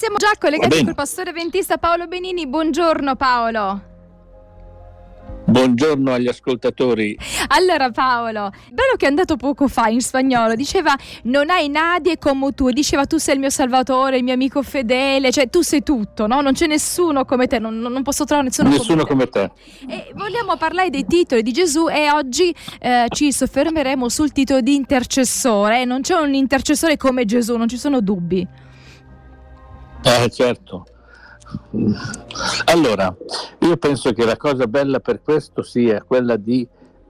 siamo già collegati col pastore ventista Paolo Benini. Buongiorno Paolo. Buongiorno agli ascoltatori. Allora Paolo, bello che è andato poco fa in spagnolo, diceva non hai nadie come tu, diceva tu sei il mio salvatore, il mio amico fedele, cioè tu sei tutto, no? Non c'è nessuno come te, non, non posso trovare nessuno, nessuno come, te. come te. E vogliamo parlare dei titoli di Gesù e oggi eh, ci soffermeremo sul titolo di intercessore, non c'è un intercessore come Gesù, non ci sono dubbi. Eh certo. Allora, io penso che la cosa bella per questo sia quella di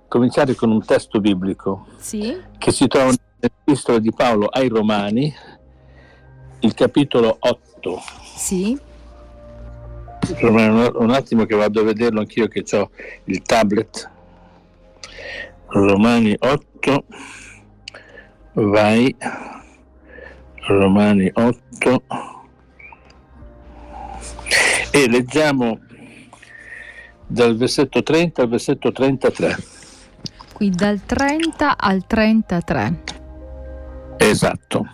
cominciare con un testo biblico sì. che si trova nell'epistola di Paolo ai Romani, il capitolo 8. Sì. Un attimo che vado a vederlo anch'io che ho il tablet. Romani 8, vai. Romani 8 e leggiamo dal versetto 30 al versetto 33. Qui dal 30 al 33. Esatto.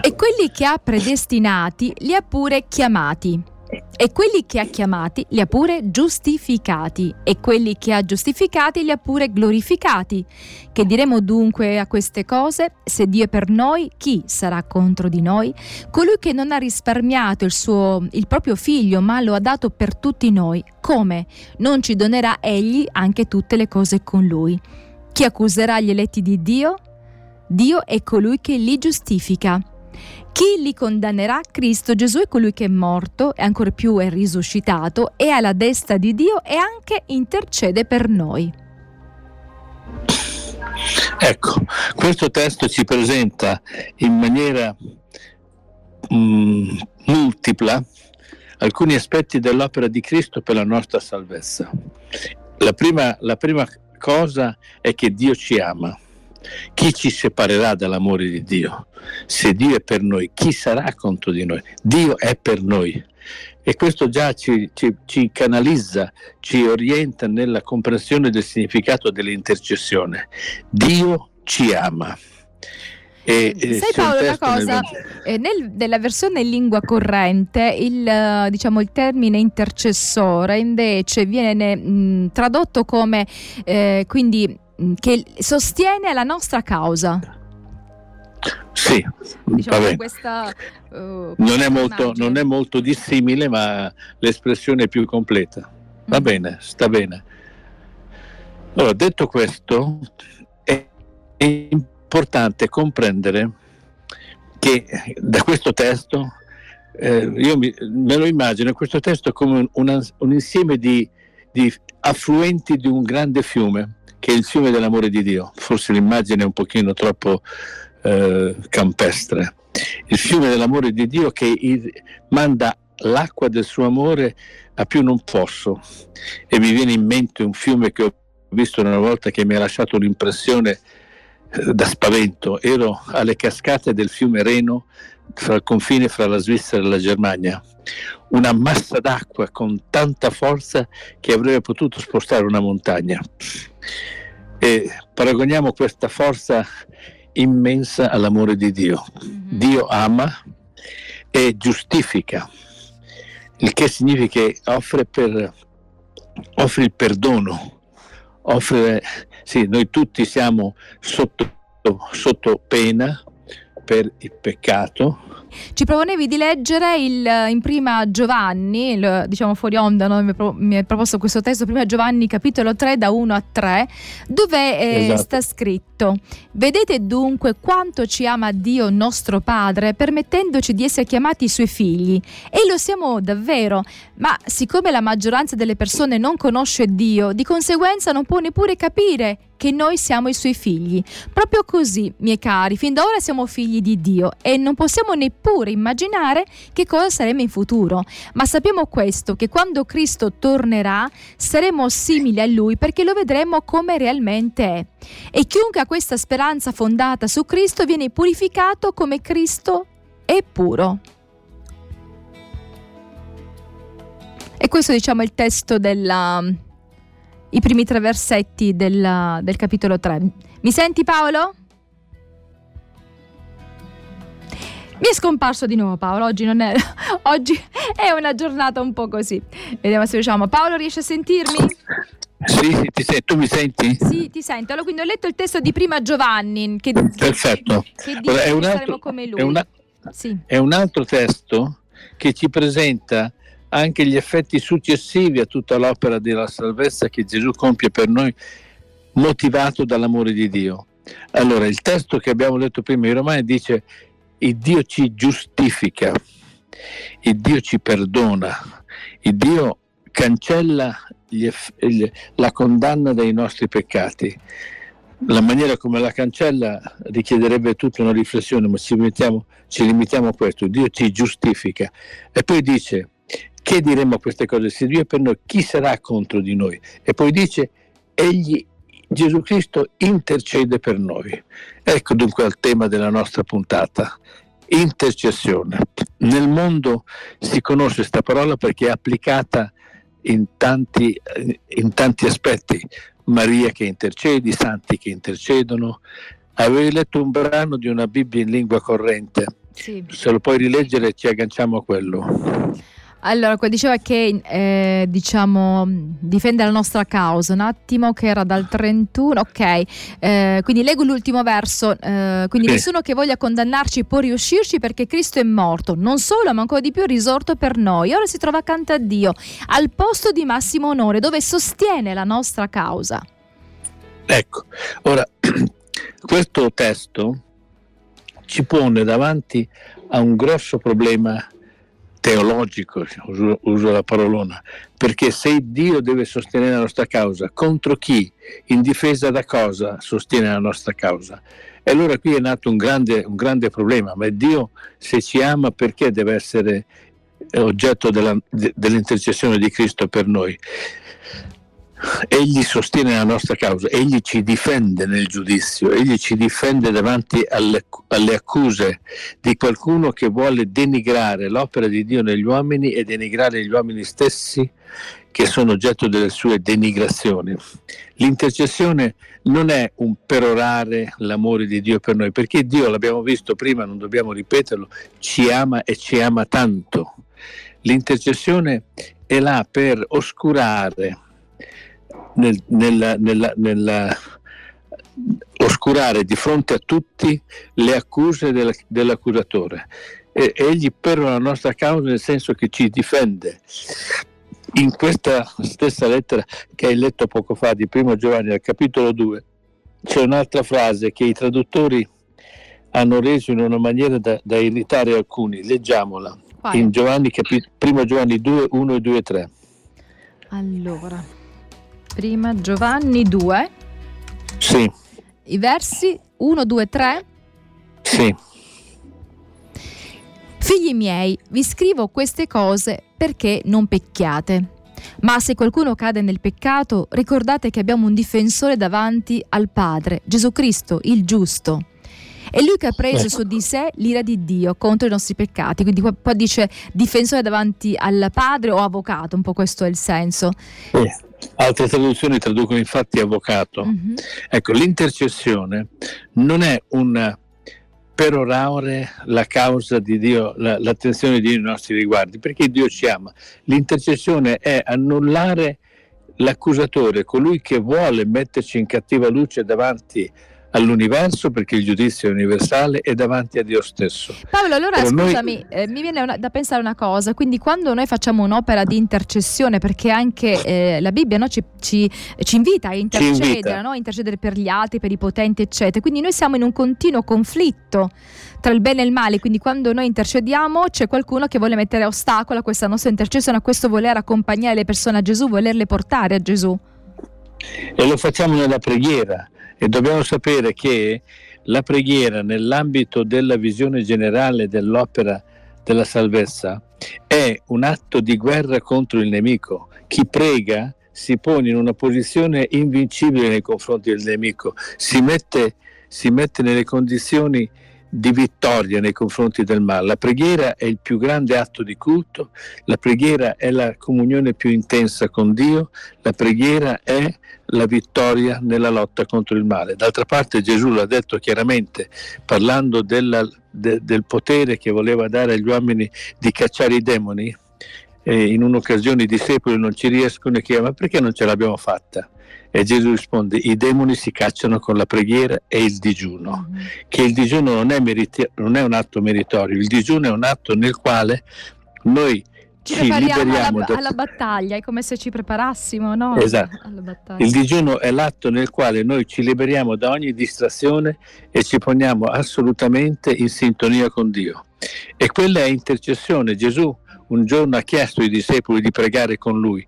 E quelli che ha predestinati li ha pure chiamati e quelli che ha chiamati li ha pure giustificati, e quelli che ha giustificati li ha pure glorificati. Che diremo dunque a queste cose? Se Dio è per noi, chi sarà contro di noi? Colui che non ha risparmiato il, suo, il proprio figlio, ma lo ha dato per tutti noi, come? Non ci donerà egli anche tutte le cose con lui? Chi accuserà gli eletti di Dio? Dio è colui che li giustifica. Chi li condannerà? Cristo Gesù è colui che è morto e ancora più è risuscitato, è alla destra di Dio e anche intercede per noi. Ecco, questo testo ci presenta in maniera mm, multipla alcuni aspetti dell'opera di Cristo per la nostra salvezza. La prima, la prima cosa è che Dio ci ama chi ci separerà dall'amore di Dio? Se Dio è per noi, chi sarà contro di noi? Dio è per noi. E questo già ci, ci, ci canalizza, ci orienta nella comprensione del significato dell'intercessione. Dio ci ama. E, Sai Paolo una cosa, nel... Eh, nel, nella versione in lingua corrente il, diciamo, il termine intercessore invece viene mh, tradotto come eh, quindi Mm, che sostiene la nostra causa. Sì, diciamo questa, uh, non, è molto, non, è molto, dissimile, ma l'espressione è più completa. Va mm. bene, sta bene. Allora, detto questo, è importante comprendere che da questo testo, eh, io mi, me lo immagino, questo testo come un, un insieme di, di affluenti di un grande fiume che è il fiume dell'amore di Dio. Forse l'immagine è un pochino troppo eh, campestre. Il fiume dell'amore di Dio che manda l'acqua del suo amore a più non posso. E mi viene in mente un fiume che ho visto una volta che mi ha lasciato un'impressione eh, da spavento. Ero alle cascate del fiume Reno, fra il confine fra la Svizzera e la Germania. Una massa d'acqua con tanta forza che avrebbe potuto spostare una montagna e paragoniamo questa forza immensa all'amore di Dio. Mm-hmm. Dio ama e giustifica, il che significa che offre, per, offre il perdono, offre, sì, noi tutti siamo sotto, sotto pena per il peccato, ci proponevi di leggere il, in prima Giovanni, il, diciamo fuori onda, no? mi, hai proposto questo testo, prima Giovanni capitolo 3 da 1 a 3, dove eh, esatto. sta scritto, vedete dunque quanto ci ama Dio nostro Padre, permettendoci di essere chiamati i suoi figli. E lo siamo davvero, ma siccome la maggioranza delle persone non conosce Dio, di conseguenza non può neppure capire che noi siamo i suoi figli. Proprio così, miei cari, fin da ora siamo figli di Dio e non possiamo neppure immaginare che cosa saremo in futuro. Ma sappiamo questo, che quando Cristo tornerà saremo simili a Lui perché lo vedremo come realmente è. E chiunque ha questa speranza fondata su Cristo viene purificato come Cristo è puro. E questo diciamo è il testo della, i primi tre versetti del, del capitolo 3. Mi senti Paolo? Mi è scomparso di nuovo Paolo, oggi, non è, oggi è una giornata un po' così. Vediamo se riusciamo. Paolo riesce a sentirmi? Sì, sì tu mi senti? Sì, ti sento. Allora, quindi ho letto il testo di prima Giovanni. Che, Perfetto. Che, dice è un altro, come lui. È, una, sì. è un altro testo che ci presenta anche gli effetti successivi a tutta l'opera della salvezza che Gesù compie per noi, motivato dall'amore di Dio. Allora, il testo che abbiamo letto prima in Romani dice: Il Dio ci giustifica, il Dio ci perdona, il Dio cancella gli, la condanna dei nostri peccati. La maniera come la cancella richiederebbe tutta una riflessione, ma ci, mettiamo, ci limitiamo a questo. Dio ci giustifica. E poi dice, che diremo a queste cose? Se Dio è per noi, chi sarà contro di noi? E poi dice, egli, Gesù Cristo, intercede per noi. Ecco dunque il tema della nostra puntata. Intercessione. Nel mondo si conosce questa parola perché è applicata in tanti, in tanti aspetti. Maria che intercede, i santi che intercedono. Avevi letto un brano di una Bibbia in lingua corrente. Sì. Se lo puoi rileggere ci agganciamo a quello. Allora, diceva che eh, diciamo difende la nostra causa. Un attimo, che era dal 31. Ok, eh, quindi leggo l'ultimo verso. Eh, quindi sì. nessuno che voglia condannarci può riuscirci perché Cristo è morto. Non solo, ma ancora di più risorto per noi. Ora si trova accanto a Dio, al posto di massimo onore, dove sostiene la nostra causa. Ecco, ora questo testo ci pone davanti a un grosso problema teologico, uso, uso, la parolona, perché se Dio deve sostenere la nostra causa, contro chi, in difesa da cosa sostiene la nostra causa? E allora qui è nato un grande, un grande problema, ma Dio se ci ama perché deve essere oggetto della, de, dell'intercessione di Cristo per noi? Egli sostiene la nostra causa, egli ci difende nel giudizio, egli ci difende davanti alle, alle, accuse di qualcuno che vuole denigrare l'opera di Dio negli uomini e denigrare gli uomini stessi che sono oggetto delle sue denigrazioni. L'intercessione non è un perorare l'amore di Dio per noi, perché Dio, l'abbiamo visto prima, non dobbiamo ripeterlo, ci ama e ci ama tanto. L'intercessione è là per oscurare nel, nella, nella, nella oscurare di fronte a tutti le accuse del, dell'accusatore. E, egli per la nostra causa nel senso che ci difende. In questa stessa lettera che hai letto poco fa di Primo Giovanni al capitolo 2 c'è un'altra frase che i traduttori hanno reso in una maniera da, da irritare alcuni. Leggiamola Vai. in Giovanni, capi, Primo Giovanni 2, 1 e 2 e 3. Allora, prima Giovanni 2. Sì. I versi 1, 2, 3. Sì. Figli miei, vi scrivo queste cose perché non pecchiate. Ma se qualcuno cade nel peccato, ricordate che abbiamo un difensore davanti al Padre, Gesù Cristo, il giusto. È lui che ha preso su di sé l'ira di Dio contro i nostri peccati. Quindi qua, dice difensore davanti al Padre o avvocato, un po' questo è il senso. Altre traduzioni traducono infatti avvocato. Mm-hmm. Ecco, l'intercessione non è un perorare la causa di Dio, la, l'attenzione di Dio nei nostri riguardi, perché Dio ci ama. L'intercessione è annullare l'accusatore, colui che vuole metterci in cattiva luce davanti a all'universo perché il giudizio è universale e davanti a Dio stesso. Paolo, allora Però scusami, noi... eh, mi viene una, da pensare una cosa, quindi quando noi facciamo un'opera di intercessione, perché anche eh, la Bibbia no, ci, ci, ci, invita a intercedere, invita. No? intercedere per gli altri, per i potenti, eccetera, quindi noi siamo in un continuo conflitto tra il bene e il male, quindi quando noi intercediamo c'è qualcuno che vuole mettere ostacolo a questa nostra intercessione, a questo voler accompagnare le persone a Gesù, volerle portare a Gesù. E lo facciamo nella preghiera e dobbiamo sapere che la preghiera nell'ambito della visione generale dell'opera della salvezza è un atto di guerra contro il nemico. Chi prega si pone in una posizione invincibile nei confronti del nemico, si mette, si mette nelle condizioni di vittoria nei confronti del male. La preghiera è il più grande atto di culto, la preghiera è la comunione più intensa con Dio, la preghiera è la vittoria nella lotta contro il male. D'altra parte Gesù l'ha detto chiaramente parlando della, de, del potere che voleva dare agli uomini di cacciare i demoni. E in un'occasione i discepoli non ci riescono e chiedono ma perché non ce l'abbiamo fatta? E Gesù risponde, i demoni si cacciano con la preghiera e il digiuno, mm-hmm. che il digiuno non è, meriti- non è, un atto meritorio, il digiuno è un atto nel quale noi ci, ci liberiamo alla, da... alla, battaglia, è come se ci preparassimo no? esatto. Il digiuno è l'atto nel quale noi ci liberiamo da ogni distrazione e ci poniamo assolutamente in sintonia con Dio. E quella è intercessione. Gesù un giorno ha chiesto ai discepoli di pregare con lui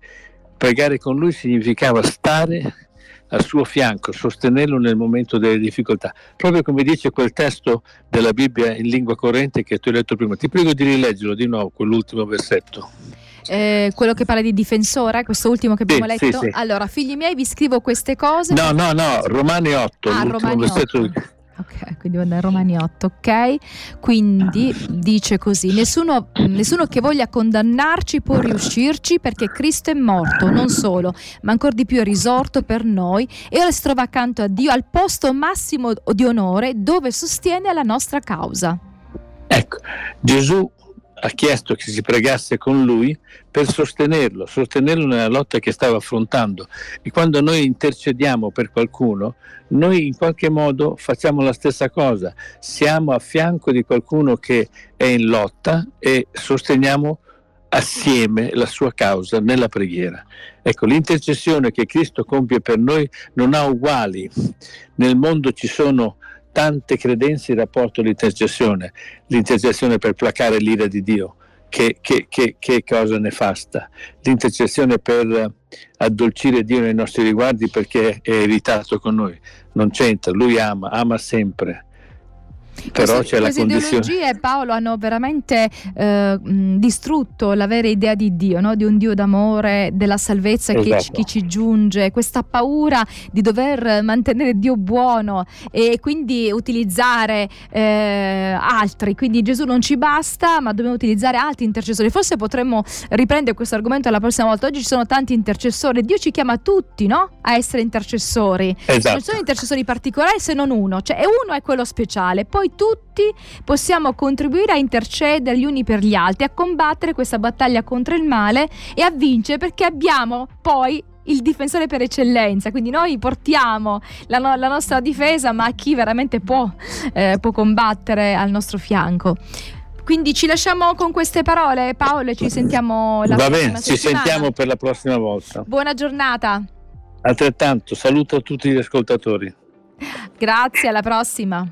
pregare con lui significava stare al suo fianco, sostenerlo nel momento delle difficoltà, proprio come dice quel testo della Bibbia in lingua corrente che tu hai letto prima. Ti prego di rileggerlo di nuovo, quell'ultimo versetto. Eh, quello che parla di difensore, questo ultimo che abbiamo sì, letto. Sì, sì. Allora, figli miei, vi scrivo queste cose. No, no, no, Romani 8, ah, Romani versetto. 8. Ok, quindi da Romani 8, ok? Quindi dice così: nessuno, nessuno, che voglia condannarci può riuscirci perché Cristo è morto, non solo, ma ancora di più è risorto per noi e ora si trova accanto a Dio al posto massimo di onore dove sostiene la nostra causa. Ecco, Gesù ha chiesto che si pregasse con lui per sostenerlo, sostenerlo nella lotta che stava affrontando. E quando noi intercediamo per qualcuno, noi in qualche modo facciamo la stessa cosa, siamo a fianco di qualcuno che è in lotta e sosteniamo assieme la sua causa nella preghiera. Ecco, l'intercessione che Cristo compie per noi non ha uguali. Nel mondo ci sono tante credenze in rapporto all'intercessione, l'intercessione per placare l'ira di Dio, che, che, che, che cosa nefasta, l'intercessione per addolcire Dio nei nostri riguardi perché è irritato con noi, non c'entra, lui ama, ama sempre però queste, c'è la condizione. ideologie Paolo hanno veramente eh, distrutto la vera idea di Dio, no? di un Dio d'amore, della salvezza esatto. che, che, ci giunge, questa paura di dover mantenere Dio buono e quindi utilizzare eh, altri. Quindi Gesù non ci basta, ma dobbiamo utilizzare altri intercessori. Forse potremmo riprendere questo argomento la prossima volta. Oggi ci sono tanti intercessori, Dio ci chiama tutti no? a essere intercessori. Esatto. Non sono intercessori particolari se non uno, cioè uno è quello speciale. Poi noi tutti possiamo contribuire a intercedere gli uni per gli altri, a combattere questa battaglia contro il male e a vincere perché abbiamo poi il difensore per eccellenza, quindi noi portiamo la, no- la nostra difesa, ma chi veramente può, eh, può combattere al nostro fianco. Quindi ci lasciamo con queste parole, Paolo, e ci sentiamo la Va bene, ci sentiamo per la prossima volta. Buona giornata. Altrettanto, saluto a tutti gli ascoltatori. Grazie, alla prossima.